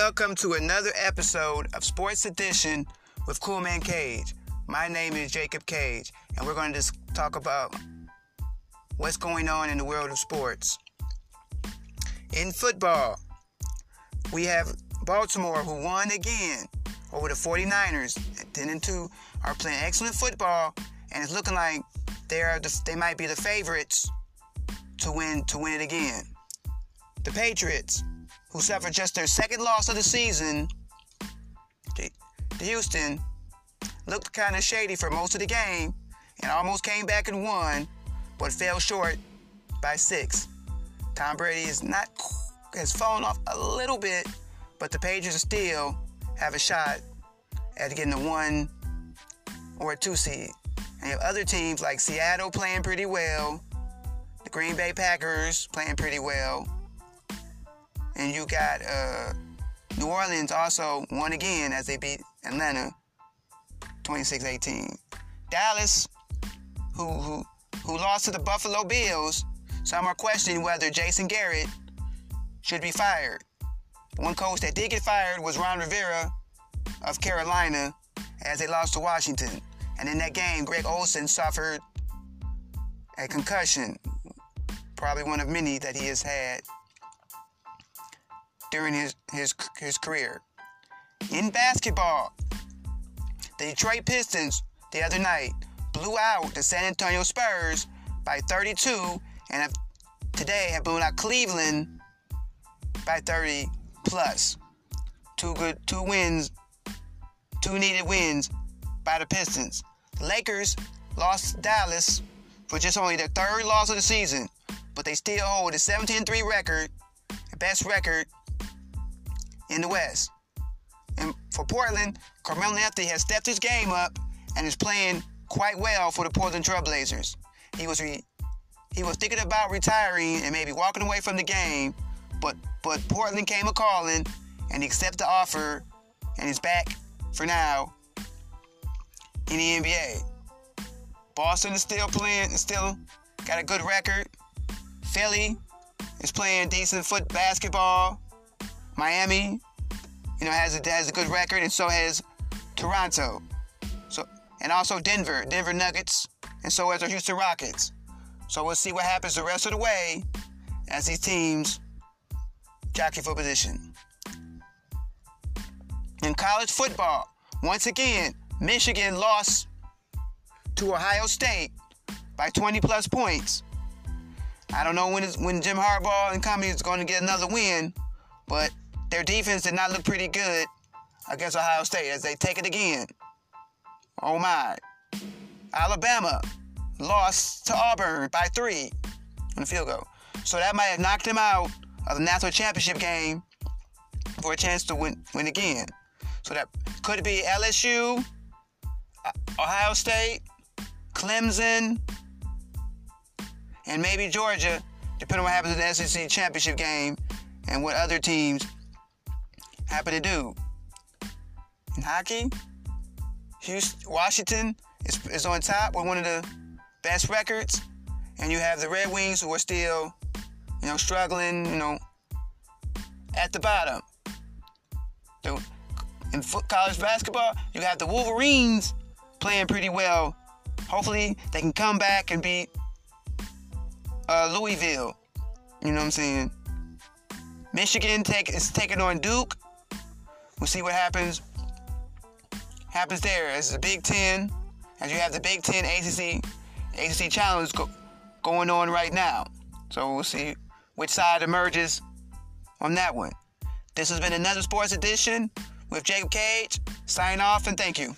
Welcome to another episode of Sports Edition with Cool Man Cage. My name is Jacob Cage, and we're going to just talk about what's going on in the world of sports. In football, we have Baltimore who won again over the 49ers. 10 and 2 are playing excellent football, and it's looking like they are the, they might be the favorites to win to win it again. The Patriots who suffered just their second loss of the season to, Houston, looked kind of shady for most of the game and almost came back and won, but fell short by six. Tom Brady is not has fallen off a little bit, but the Patriots still have a shot at getting a one or a two seed. And you have other teams like Seattle playing pretty well, the Green Bay Packers playing pretty well, and you got uh, New Orleans also won again as they beat Atlanta 26-18. Dallas, who, who, who lost to the Buffalo Bills, some are questioning whether Jason Garrett should be fired. One coach that did get fired was Ron Rivera of Carolina as they lost to Washington. And in that game, Greg Olsen suffered a concussion, probably one of many that he has had during his, his, his career. In basketball, the Detroit Pistons the other night blew out the San Antonio Spurs by 32 and have, today have blown out Cleveland by 30 plus. Two good two wins, two needed wins by the Pistons. The Lakers lost Dallas for just only their third loss of the season, but they still hold a 17-3 record, the best record in the West. And for Portland, Carmelo Anthony has stepped his game up and is playing quite well for the Portland Trailblazers. He was re- he was thinking about retiring and maybe walking away from the game, but but Portland came a calling and he accepted the offer and is back for now in the NBA. Boston is still playing, still got a good record. Philly is playing decent foot basketball. Miami, you know, has a, has a good record, and so has Toronto. So and also Denver, Denver Nuggets, and so has the Houston Rockets. So we'll see what happens the rest of the way as these teams jockey for position. In college football, once again, Michigan lost to Ohio State by 20 plus points. I don't know when when Jim Harbaugh and company is going to get another win, but their defense did not look pretty good against Ohio State as they take it again. Oh my. Alabama lost to Auburn by three on the field goal. So that might have knocked them out of the national championship game for a chance to win, win again. So that could be LSU, uh, Ohio State, Clemson, and maybe Georgia, depending on what happens in the SEC championship game and what other teams happen to do. In hockey, Houston, Washington is, is on top with one of the best records, and you have the Red Wings who are still, you know, struggling, you know, at the bottom. The, in college basketball, you have the Wolverines playing pretty well. Hopefully, they can come back and beat uh, Louisville. You know what I'm saying? Michigan take is taking on Duke. We'll see what happens happens there. As the Big Ten, as you have the Big Ten ACC ACC Challenge go, going on right now. So we'll see which side emerges on that one. This has been another sports edition with Jacob Cage. Sign off and thank you.